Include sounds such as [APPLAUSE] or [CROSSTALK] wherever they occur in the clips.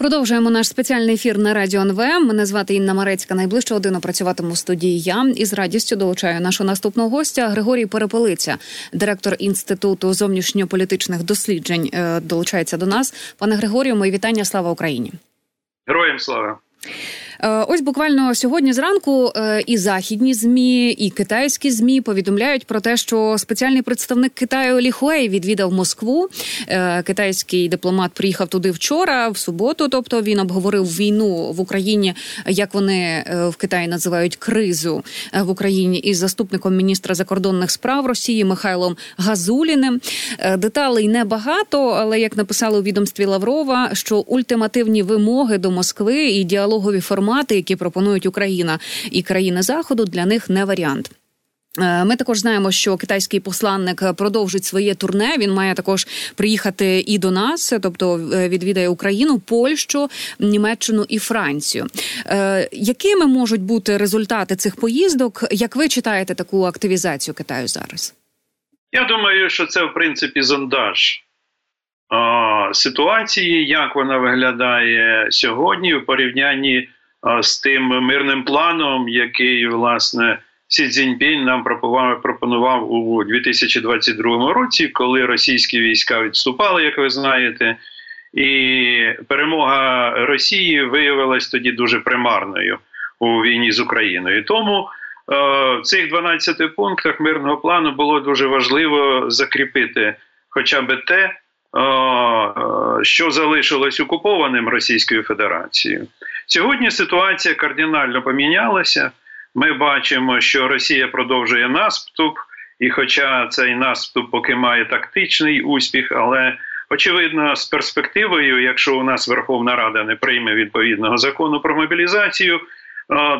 Продовжуємо наш спеціальний ефір на радіо НВ. Мене звати Інна Марецька. Найближче годину працюватиму в студії. Я і з радістю долучаю нашого наступного гостя Григорій Перепелиця, директор інституту зовнішньополітичних досліджень. Е, долучається до нас. Пане Григорію, мої вітання. Слава Україні! Героям слава! Е, ось буквально сьогодні зранку е, і західні змі, і китайські змі повідомляють про те, що спеціальний представник Китаю Ліхуей відвідав Москву. Е, китайський дипломат приїхав туди вчора, в суботу. Тобто він обговорив війну в Україні, як вони в Китаї називають кризу в Україні із заступником міністра закордонних справ Росії Михайлом Газуліним. Деталей небагато, але як написали у відомстві Лаврова, що ультимативні вимоги до Москви і діалогові формати формати, які пропонують Україна і країни Заходу, для них не варіант. Е, ми також знаємо, що китайський посланник продовжить своє турне. Він має також приїхати і до нас, тобто е, відвідає Україну, Польщу, Німеччину і Францію. Е, якими можуть бути результати цих поїздок? Як ви читаєте таку активізацію Китаю зараз? Я думаю, що це в принципі зондаж ситуації, як вона виглядає сьогодні у порівнянні з тим мирним планом, який власне Сі Цзіньпінь нам пропонував, пропонував у 2022 році, коли російські війська відступали, як ви знаєте, і перемога Росії виявилась тоді дуже примарною у війні з Україною. Тому в цих 12 пунктах мирного плану було дуже важливо закріпити хоча б те, що залишилось окупованим Російською Федерацією. Сьогодні ситуація кардинально помінялася. Ми бачимо, що Росія продовжує наступ, і, хоча цей наступ поки має тактичний успіх, але очевидно, з перспективою, якщо у нас Верховна Рада не прийме відповідного закону про мобілізацію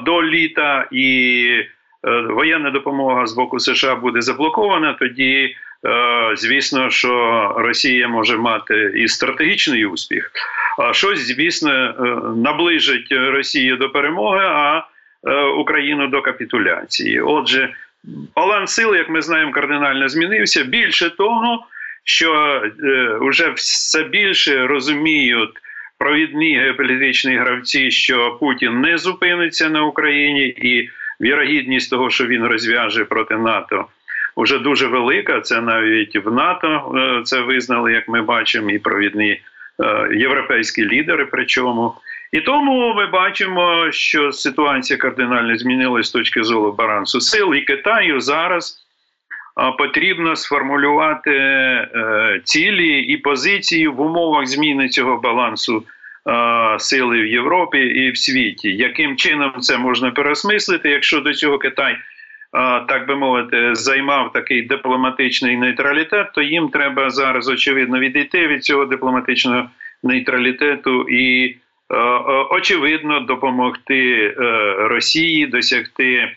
до літа і е, воєнна допомога з боку США буде заблокована, тоді Е, звісно, що Росія може мати і стратегічний успіх, а щось, звісно, е, наближить Росію до перемоги, а е, Україну до капітуляції. Отже, баланс сил, як ми знаємо, кардинально змінився. Більше того, що вже все більше розуміють. Провідні геополітичні гравці, що Путін не зупиниться на Україні, і вірогідність того, що він розв'яже проти НАТО, вже дуже велика. Це навіть в НАТО е, це визнали, як ми бачимо, і провідні е, європейські лідери. Причому і тому ми бачимо, що ситуація кардинально змінилась з точки зору балансу сил і Китаю зараз. Потрібно сформулювати е, цілі і позиції в умовах зміни цього балансу сили в Європі і в світі. Яким чином це можна переосмислити, якщо до цього Китай так би мовити, займав такий дипломатичний нейтралітет, то їм треба зараз очевидно відійти від цього дипломатичного нейтралітету і очевидно допомогти е, Росії досягти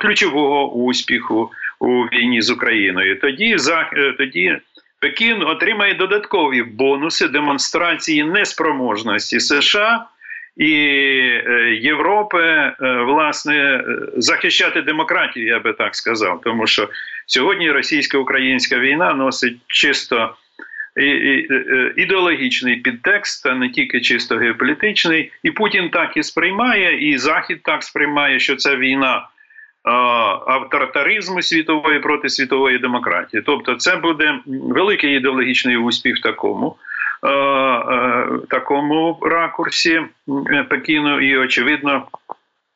ключового успіху у війні з Україною. Тоді е, тоді Пекін отримає додаткові бонуси демонстрації неспроможності США і е, Європи е, власне захищати демократію, я би так сказав, тому що сьогодні російсько-українська війна носить чисто е, ідеологічний підтекст, а не тільки чисто геополітичний, і Путін так і сприймає, і Захід так сприймає, що це війна. Авторитаризму світової проти світової демократії, тобто, це буде великий ідеологічний успіх такому. Е, е, такому ракурсі Пекіну, і очевидно,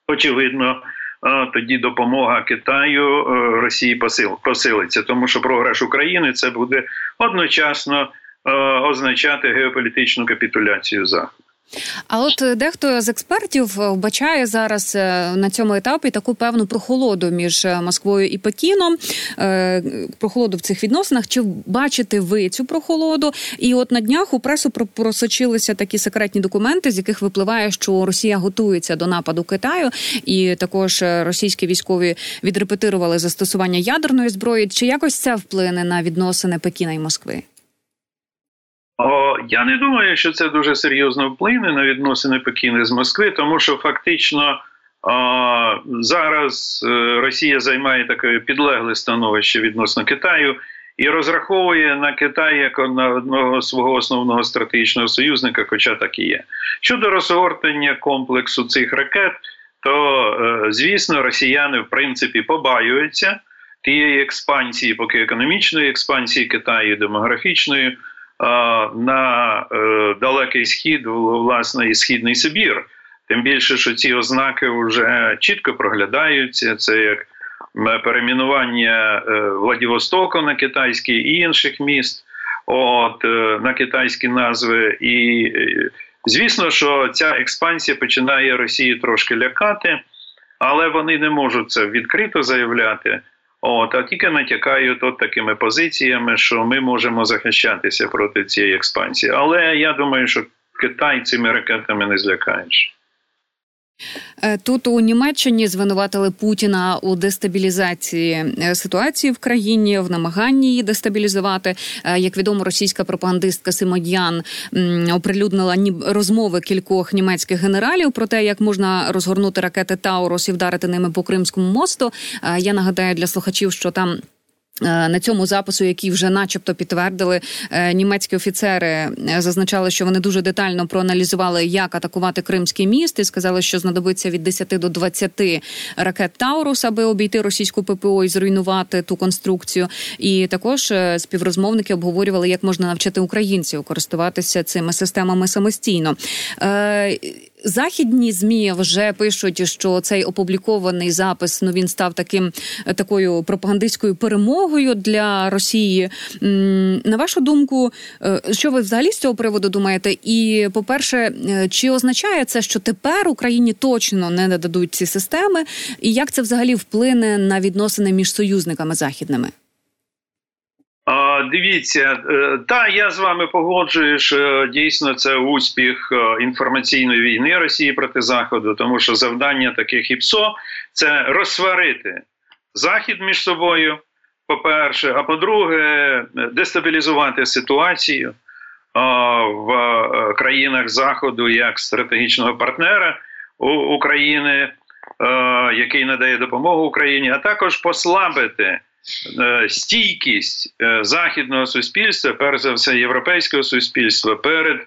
очевидно. Е, тоді допомога Китаю Росії посил, посилиться, тому що програш України це буде одночасно означати геополітичну капітуляцію Заходу. А от е, дехто з експертів вбачає зараз е, на цьому етапі таку певну прохолоду між е, Москвою і Пекіном, прохолоду в цих відносинах. Чи бачите ви цю прохолоду? І от на днях у пресу просочилися такі секретні документи, з яких випливає, що Росія готується до нападу Китаю, і також російські військові відрепетирували застосування ядерної зброї. Чи якось це вплине на відносини Пекіна і Москви? О, Я не думаю, що це дуже серйозно вплине на відносини Пекіна з Москви, тому що фактично о, зараз е, Росія займає таке підлегле становище відносно Китаю, і розраховує на Китай як на одного свого основного стратегічного союзника, хоча так і є. Щодо розгортання комплексу цих ракет, то е, звісно, росіяни в принципі побаюються тієї експансії, поки економічної експансії Китаю, демографічної на е, далекий схід, власне, і східний Сибір. Тим більше, що ці ознаки вже чітко проглядаються. Це як перейменування Владивостоку на китайський і інших міст, от на китайські назви. І звісно, що ця експансія починає Росію трошки лякати, але вони не можуть це відкрито заявляти. От, а тільки натякають от такими позиціями, що ми можемо захищатися проти цієї експансії. Але я думаю, що Китай цими ракетами не злякаєш. Е, тут у Німеччині звинуватили Путіна у дестабілізації е, ситуації в країні, в намаганні її дестабілізувати. Е, як відомо, російська пропагандистка Симодян оприлюднила розмови кількох німецьких генералів про те, як можна розгорнути ракети Таурус і вдарити ними по Кримському мосту. Я нагадаю для слухачів, що там. Е, на цьому запису, який вже, начебто, підтвердили е, німецькі офіцери, е, зазначали, що вони дуже детально проаналізували, як атакувати Кримський міст, і сказали, що знадобиться від 10 до 20 ракет Таурус, аби обійти російську ППО і зруйнувати ту конструкцію. І також співрозмовники обговорювали, як можна навчити українців користуватися цими системами самостійно. Західні змі вже пишуть, що цей опублікований запис ну він став таким такою пропагандистською перемогою для Росії. На вашу думку, е, що ви взагалі з цього приводу думаєте? І по перше, е, чи означає це, що тепер Україні точно не нададуть ці системи, і як це взагалі вплине на відносини між союзниками західними? Дивіться, е, та я з вами погоджую, що дійсно це успіх е, інформаційної війни Росії проти Заходу, тому що завдання таких ІПСО це розсварити Захід між собою. По-перше, а по-друге, дестабілізувати ситуацію в е, країнах Заходу як стратегічного партнера України, який надає допомогу Україні, а також послабити. Е, стійкість е, західного суспільства, перш за все, європейського суспільства перед е,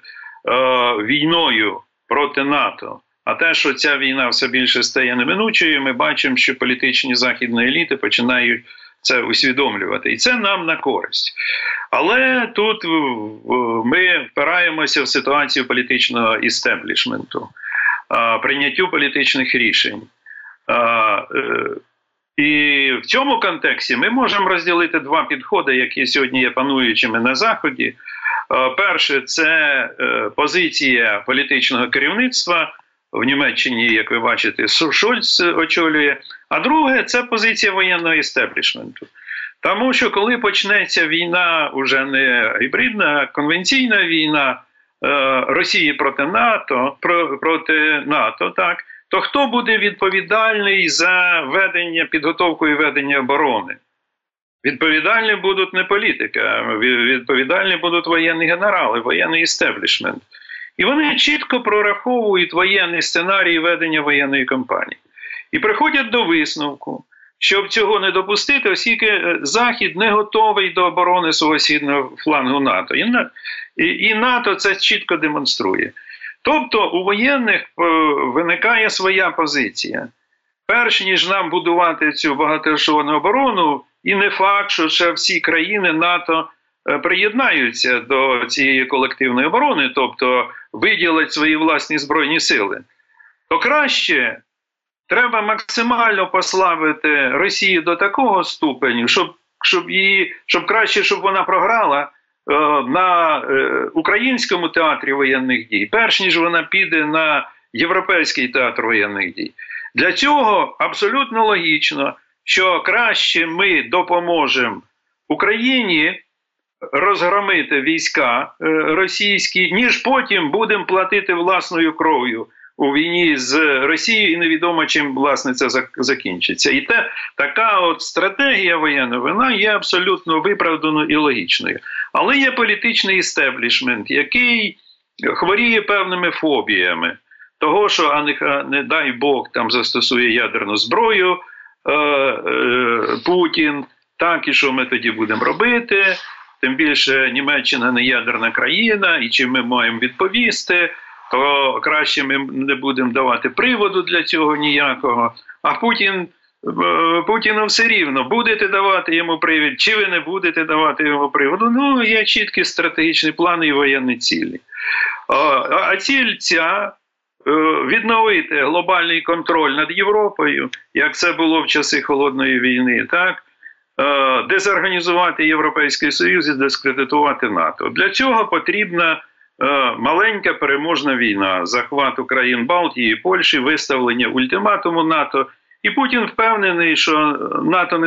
війною проти НАТО. А те, що ця війна все більше стає неминучою, ми бачимо, що політичні західні еліти починають це усвідомлювати, і це нам на користь. Але тут ми впираємося в ситуацію політичного істеблішменту, прийняттю політичних рішень. І в цьому контексті ми можемо розділити два підходи, які сьогодні є пануючими на Заході. Е, перше, це е, позиція політичного керівництва в Німеччині, як ви бачите, Шольц очолює. А друге, це позиція воєнного істеблішменту. Тому що коли почнеться війна, уже не гібридна, а конвенційна війна е, Росії проти НАТО, проти НАТО, так то хто буде відповідальний за ведення підготовку і ведення оборони? Відповідальні будуть не політики, а відповідальні будуть воєнні генерали, воєнний істеблішмент. І вони чітко прораховують воєнний сценарій ведення воєнної кампанії. І приходять до висновку, щоб цього не допустити, оскільки е, Захід не готовий до оборони свого східного флангу НАТО. І НАТО це чітко демонструє. Тобто у воєнних е, виникає своя позиція. Перш ніж нам будувати цю багатошовну оборону, і не факт, що ще всі країни НАТО е, приєднаються до цієї колективної оборони, тобто виділять свої власні збройні сили, то краще треба максимально послабити Росію до такого ступеню, щоб щоб її, щоб краще, щоб вона програла. Е, на е, українському театрі воєнних дій, перш ніж вона піде на європейський театр воєнних дій. Для цього абсолютно логічно, що краще ми допоможемо Україні розгромити війська е, російські, ніж потім будемо платити власною кров'ю у війні з Росією, і невідомо чим власне це закінчиться. І те така от стратегія воєнна вона є абсолютно виправданою і логічною. Але є політичний істеблішмент, який хворіє певними фобіями. Того, що а не, не дай Бог там застосує ядерну зброю е, е, Путін, Так, і що ми тоді будемо робити? Тим більше Німеччина не ядерна країна, і чим ми маємо відповісти, то краще ми не будемо давати приводу для цього ніякого. А Путін Путіну все рівно будете давати йому привід, чи ви не будете давати йому приводу. Ну є чіткі стратегічні плани і воєнні цілі. А ціль ця е, відновити глобальний контроль над Європою, як це було в часи холодної війни, так. Е, дезорганізувати Європейський Союз і дискредитувати НАТО. Для цього потрібна е, маленька переможна війна, захват Україн Балтії, Польщі, виставлення ультиматуму НАТО. І Путін впевнений, що НАТО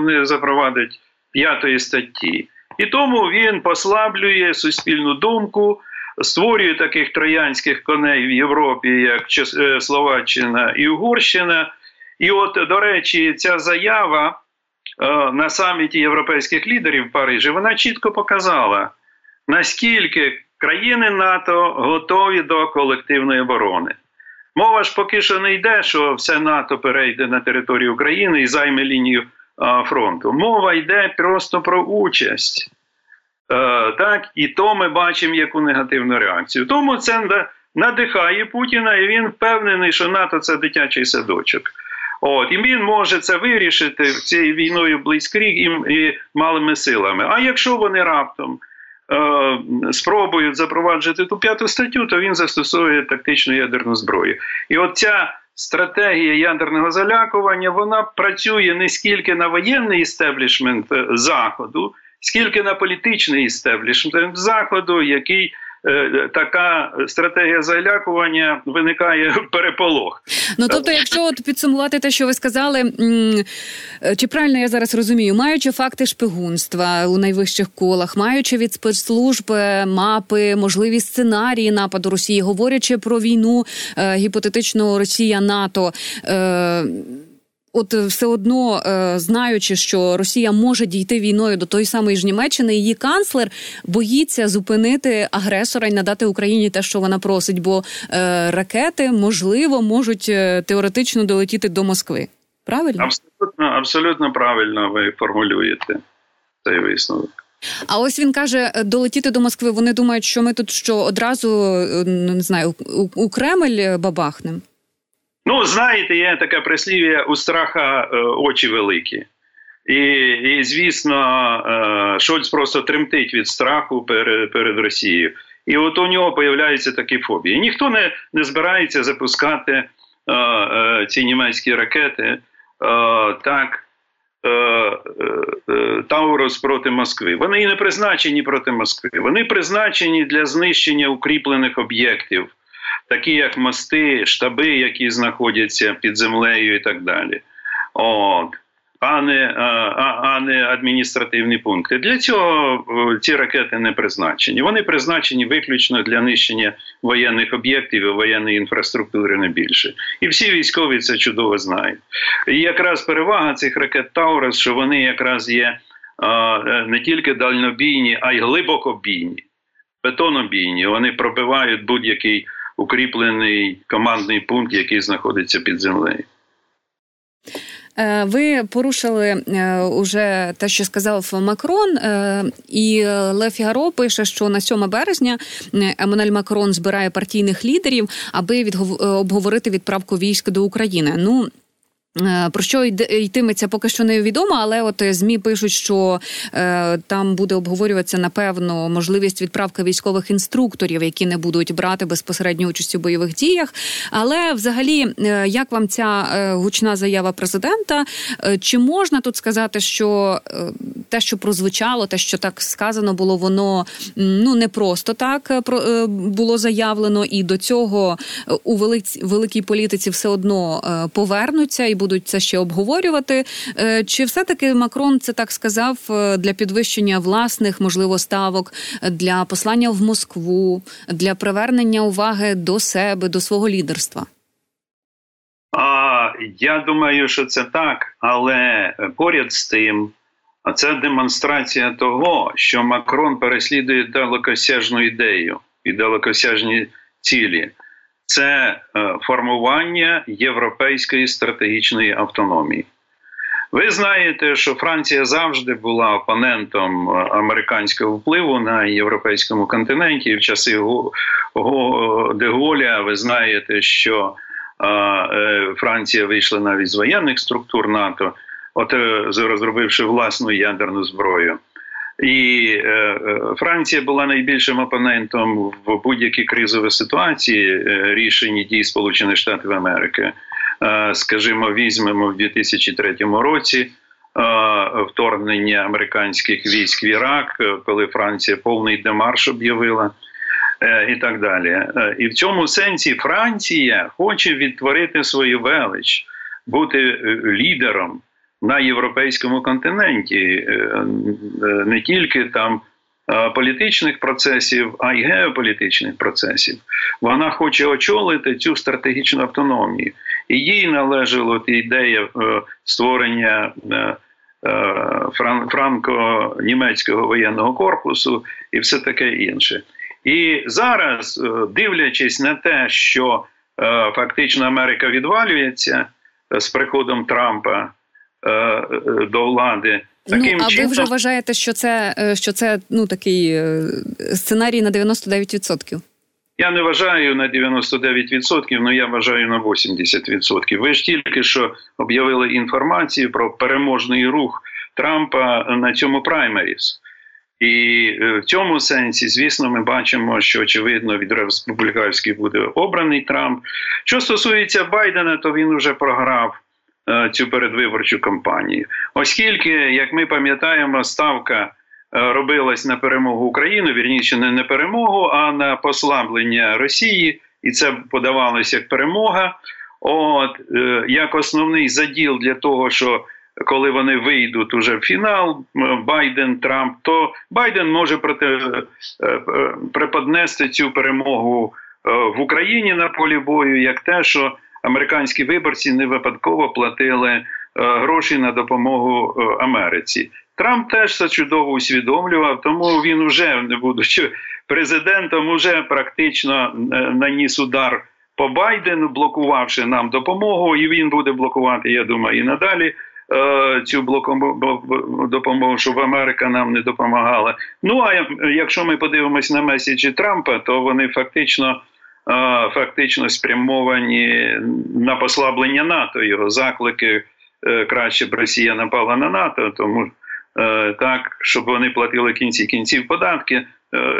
не запровадить п'ятої статті. І тому він послаблює суспільну думку, створює таких троянських коней в Європі, як е, Словаччина і Угорщина. І от, до речі, ця заява. Е, на саміті європейських лідерів в Парижі вона чітко показала, наскільки країни НАТО готові до колективної оборони. Мова ж поки що не йде, що все НАТО перейде на територію України і займе лінію фронту. Мова йде просто про участь. Е, так, І то ми бачимо яку негативну реакцію. Тому це надихає Путіна, і він впевнений, що НАТО це дитячий садочок. От і він може це вирішити цією війною близькрік і, і малими силами. А якщо вони раптом спробують запроваджувати ту п'яту статтю, то він застосовує тактичну ядерну зброю. І от ця стратегія ядерного залякування вона працює не скільки на воєнний істеблішмент е, заходу, скільки на політичний істеблішмент заходу, який Е, така стратегія залякування виникає [LAUGHS] переполох. Ну тобто, якщо от підсумувати те, що ви сказали, е, чи правильно я зараз розумію, маючи факти шпигунства у найвищих колах, маючи від спецслужб мапи, можливі сценарії нападу Росії, говорячи про війну е, гіпотетично Росія НАТО от е, все одно е, знаючи, що Росія може дійти війною до тої самої ж Німеччини, її канцлер боїться зупинити агресора і надати Україні те, що вона просить, бо е, ракети можливо можуть теоретично долетіти до Москви. Правильно? Абсолютно, абсолютно правильно ви формулюєте цей висновок. А ось він каже: долетіти до Москви. Вони думають, що ми тут що одразу не знаю у Кремль бабахнем. Ну, знаєте, є таке прислів'я у страха е, очі великі. І, і звісно, е, Шольц просто тремтить від страху перед перед Росією. І от у нього появляються такі фобії. Ніхто не не збирається запускати е, е, ці німецькі ракети е, так. Е, Таурус проти Москви. Вони і не призначені проти Москви. Вони призначені для знищення укріплених об'єктів такі як мости, штаби, які знаходяться під землею і так далі. От. А не а, а не адміністративні пункти. Для цього ці ракети не призначені. Вони призначені виключно для нищення воєнних об'єктів і воєнної інфраструктури не більше. І всі військові це чудово знають. І якраз перевага цих ракет Таурес, що вони якраз є а, не тільки дальнобійні, а й глибокобійні, бетонобійні. Вони пробивають будь-який укріплений командний пункт, який знаходиться під землею. Е, ви порушили е, уже те, що сказав Макрон, е, і Лев Фігаро пише, що на 7 березня Еммануель Макрон збирає партійних лідерів, аби обговорити відправку військ до України. Ну про що йтиметься, поки що невідомо, але от е, змі пишуть, що е, там буде обговорюватися напевно можливість відправки військових інструкторів, які не будуть брати безпосередньо участь у бойових діях. Але, взагалі, е, як вам ця е, гучна заява президента? Е, чи можна тут сказати, що те, що прозвучало, те, що так сказано було, воно ну не просто так було заявлено, і до цього у великій політиці все одно повернуться і будуть будуть це ще обговорювати. Е, чи все-таки Макрон це так сказав е, для підвищення власних можливо ставок, для послання в Москву, для привернення уваги до себе, до свого лідерства? А, Я думаю, що це так, але поряд з тим. А це демонстрація того, що Макрон переслідує далекосяжну ідею і далекосяжні цілі це е, формування європейської стратегічної автономії. Ви знаєте, що Франція завжди була опонентом американського впливу на європейському континенті і в часи Деголя. Ви знаєте, що е, Франція вийшла навіть з воєнних структур НАТО, от е, розробивши власну ядерну зброю. І е, е, Франція була найбільшим опонентом в будь-якій кризовій ситуації е, рішенні дій Сполучених Штатів Америки. Скажімо, візьмемо в 2003 році. Вторгнення американських військ в Ірак, коли Франція повний демарш об'явила, і так далі. І в цьому сенсі Франція хоче відтворити свою велич, бути лідером на європейському континенті, е, е, не тільки там е, політичних процесів, а й геополітичних процесів. Вона хоче очолити цю стратегічну автономію. І їй належала ідея створення. Франко-німецького воєнного корпусу і все таке інше. І зараз, дивлячись на те, що фактично Америка відвалюється з приходом Трампа до влади. Ну, Таким ну, а чином... ви вже вважаєте, що це е, що це ну такий сценарій на 99%? Я не вважаю на 99%, але я вважаю на 80%. Ви ж тільки що об'явили інформацію про переможний рух Трампа на цьому праймеріс. І в цьому сенсі, звісно, ми бачимо, що очевидно від республіканських буде обраний Трамп. Що стосується Байдена, то він вже програв Е, цю передвиборчу кампанію, оскільки, як ми пам'ятаємо, ставка е, робилась на перемогу України, вірніше не на перемогу, а на послаблення Росії, і це подавалося як перемога. От е, як основний заділ для того, що коли вони вийдуть уже в фінал, Байден Трамп, то Байден може проти, преподнести цю перемогу в Україні на полі бою, як те, що американські виборці не випадково платили е, гроші на допомогу е, Америці. Трамп теж це чудово усвідомлював, тому він вже, не будучи президентом, уже практично е, наніс удар по Байдену, блокувавши нам допомогу, і він буде блокувати, я думаю, і надалі. Цю допомогу, щоб Америка нам не допомагала. Ну а якщо ми подивимось на меседжі Трампа, то вони фактично фактично спрямовані на послаблення НАТО. Його заклики е, краще б Росія напала на НАТО, тому е, так, щоб вони платили кінці кінців податки. Е,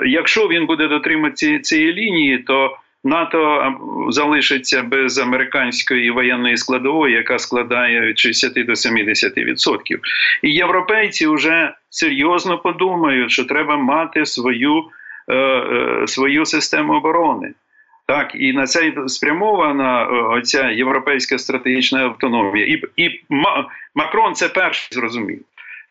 якщо він буде дотримати цієї лінії, то НАТО залишиться без американської воєнної складової, яка складає від 60 до 70%. І європейці вже серйозно подумають, що треба мати свою, свою систему оборони. Так, і на це спрямована е, оця європейська стратегічна автономія. І і Макрон це перший зрозумів.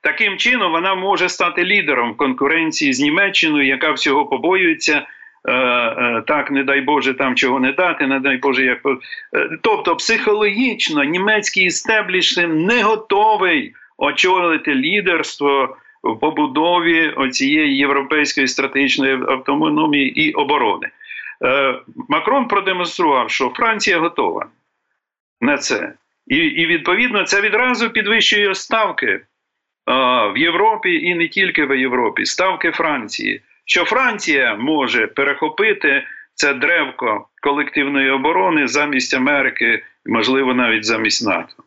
Таким чином вона може стати лідером в конкуренції з Німеччиною, яка всього побоюється. Е, е, так, не дай Боже, там чого не дати, не дай Боже, як тобто психологічно німецький істеблішмент не готовий очолити лідерство в побудові оцієї європейської стратегічної автономії і оборони. Е, Макрон продемонстрував, що Франція готова на це. І і відповідно це відразу підвищує ставки а, в Європі і не тільки в Європі, ставки Франції. Що Франція може перехопити це древко колективної оборони замість Америки, можливо, навіть замість НАТО.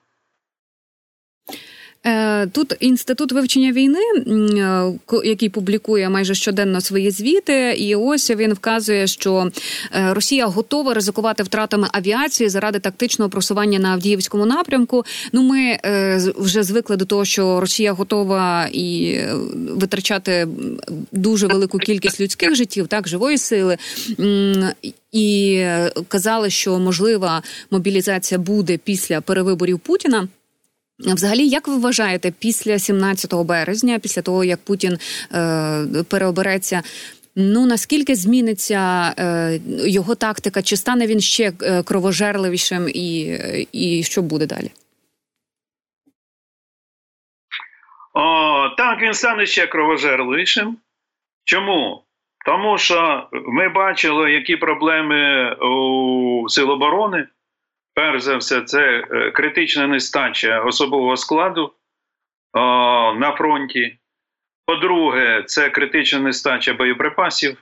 Е, тут інститут вивчення війни, е, який публікує майже щоденно свої звіти, і ось він вказує, що е, Росія готова ризикувати втратами авіації заради тактичного просування на Авдіївському напрямку. Ну, ми вже звикли до того, що Росія готова і витрачати дуже велику кількість людських життів, так живої сили. І казали, що можлива мобілізація буде після перевиборів Путіна. Взагалі, як ви вважаєте, після 17 березня, після того як Путін е, переобереться, ну наскільки зміниться е, його тактика? Чи стане він ще е, кровожерливішим, і, і що буде далі? О, Так, він стане ще кровожерливішим. Чому? Тому що ми бачили, які проблеми у Сил оборони. Перш за все, це е, критична нестача особового складу о, на фронті. По-друге, це критична нестача боєприпасів.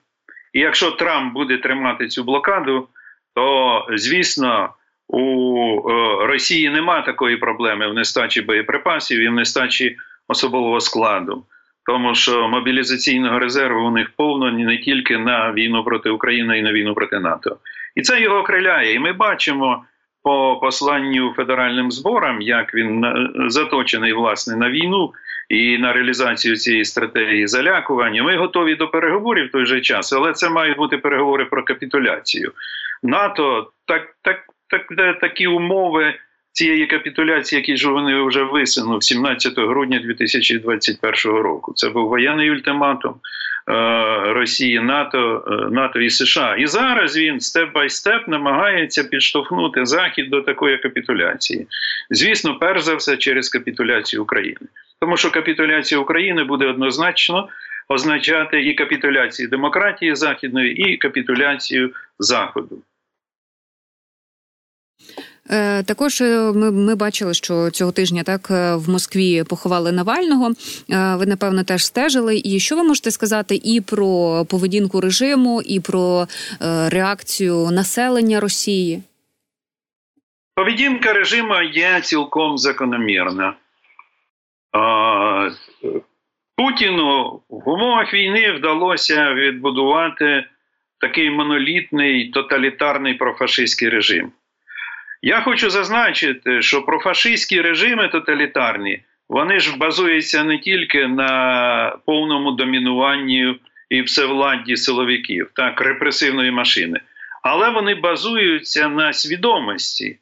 І якщо Трамп буде тримати цю блокаду, то звісно у е, Росії немає такої проблеми в нестачі боєприпасів і в нестачі особового складу, тому що мобілізаційного резерву у них повно не тільки на війну проти України і на війну проти НАТО. І це його окриляє. І ми бачимо по посланню федеральним зборам, як він заточений власне на війну і на реалізацію цієї стратегії залякування. Ми готові до переговорів в той же час, але це мають бути переговори про капітуляцію. НАТО так, так, так, такі умови. Цієї капітуляції, які ж вони вже висунули 17 грудня 2021 року, це був воєнний ультиматум е, Росії, НАТО, е, НАТО і США. І зараз він степ бай степ намагається підштовхнути Захід до такої капітуляції. Звісно, перш за все через капітуляцію України. Тому що капітуляція України буде однозначно означати і капітуляцію демократії західної, і капітуляцію Заходу. Е, також е, ми ми бачили, що цього тижня так е, в Москві поховали Навального. Ви напевно теж стежили. І що ви можете сказати і про поведінку режиму, і про реакцію населення Росії? Поведінка режиму є цілком закономірна. Путіну в умовах війни вдалося відбудувати такий монолітний тоталітарний профашистський режим. Я хочу зазначити, що профашистські режими тоталітарні вони ж базуються не тільки на повному домінуванні і всевладді силовиків, так, репресивної машини, але вони базуються на свідомості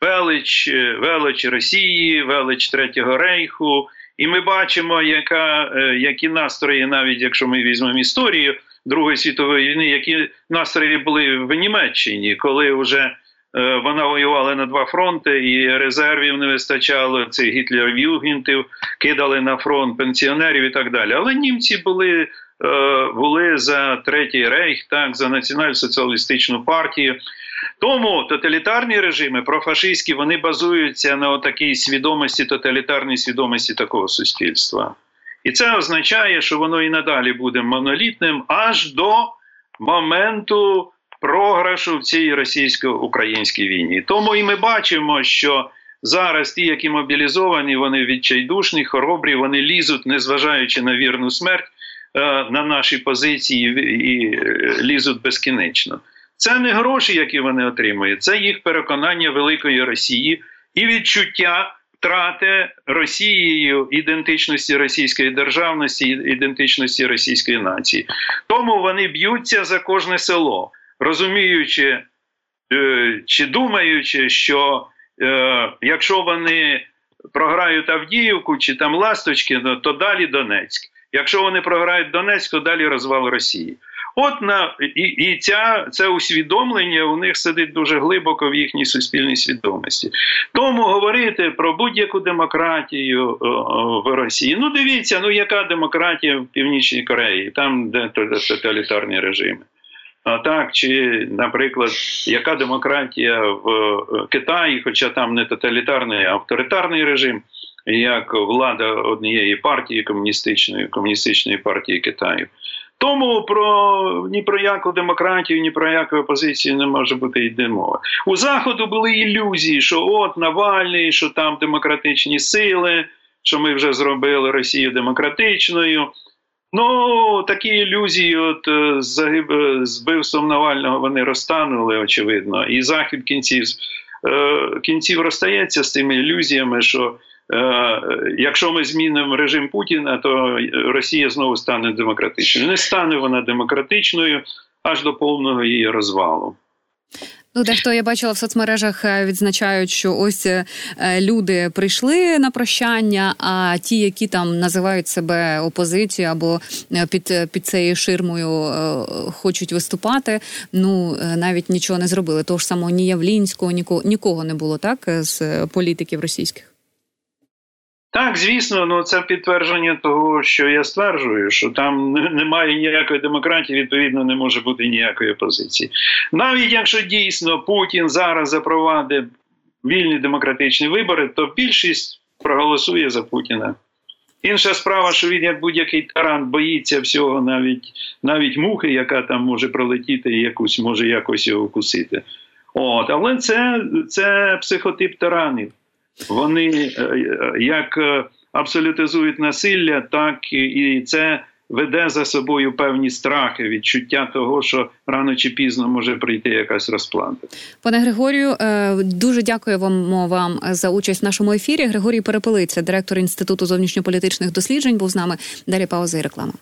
велич, велич Росії, велич Третього Рейху. І ми бачимо, яка, е, які настрої, навіть якщо ми візьмемо історію Другої світової війни, які настрої були в Німеччині, коли вже Е, вона воювала на два фронти, і резервів не вистачало цих гітлерів-югентів, кидали на фронт пенсіонерів і так далі. Але німці були е, були за третій рейх, так за національно-соціалістичну партію. Тому тоталітарні режими профашистські, вони базуються на такій свідомості, тоталітарній свідомості такого суспільства. І це означає, що воно і надалі буде монолітним аж до моменту програшу в цій російсько-українській війні. Тому і ми бачимо, що зараз ті, які мобілізовані, вони відчайдушні, хоробрі, вони лізуть, незважаючи на вірну смерть, е, на наші позиції і е, лізуть безкінечно. Це не гроші, які вони отримують, це їх переконання великої Росії і відчуття. Втрати Росією ідентичності російської державності, ідентичності російської нації. Тому вони б'ються за кожне село розуміючи е, чи думаючи, що е, якщо вони програють Авдіївку чи там Ласточки, то далі Донецьк. Якщо вони програють Донецьк, то далі розвал Росії. От на і і ця це усвідомлення у них сидить дуже глибоко в їхній суспільній свідомості. Тому говорити про будь-яку демократію о, о, в Росії. Ну дивіться, ну яка демократія в Північній Кореї, там де тоталітарні режими. Так, чи, наприклад, яка демократія в е, Китаї, хоча там не тоталітарний, а авторитарний режим, як влада однієї партії комуністичної комуністичної партії Китаю. Тому про ні про яку демократію, ні про яку опозицію не може бути йде мова. У Заходу були ілюзії, що от Навальний, що там демократичні сили, що ми вже зробили Росію демократичною. Ну, такі ілюзії, от е, е, з вбивством Навального вони розтанули, очевидно, і захід кінців е, кінців розстається з тими ілюзіями, що якщо ми змінимо режим Путіна, то Росія знову стане демократичною. Не стане вона демократичною аж до повного її розвалу. Ну, дехто я бачила в соцмережах, е, відзначають, що ось е, люди прийшли на прощання. А ті, які там називають себе опозицією або е, під під цією ширмою хочуть виступати, ну навіть нічого не зробили. Того ж самого ні Явлінського, нікого нікого не було так з політиків російських. Так, звісно, ну це підтвердження того, що я стверджую, що там [LAUGHS] немає ніякої демократії, відповідно, не може бути ніякої опозиції. Навіть якщо дійсно Путін зараз запровадить вільні демократичні вибори, то більшість проголосує за Путіна. Інша справа, що він, як будь-який таран, боїться всього, навіть навіть мухи, яка там може пролетіти і якусь може якось його вкусити. От, Але це це психотип таранів. Вони е, е, як е, абсолютизують насилля, так і це веде за собою певні страхи, відчуття того, що рано чи пізно може прийти якась розплата. Пане Григорію, дуже дякуємо вам за участь в нашому ефірі. Григорій Перепелиця, директор інституту зовнішньополітичних досліджень, був з нами. Далі пауза і реклама.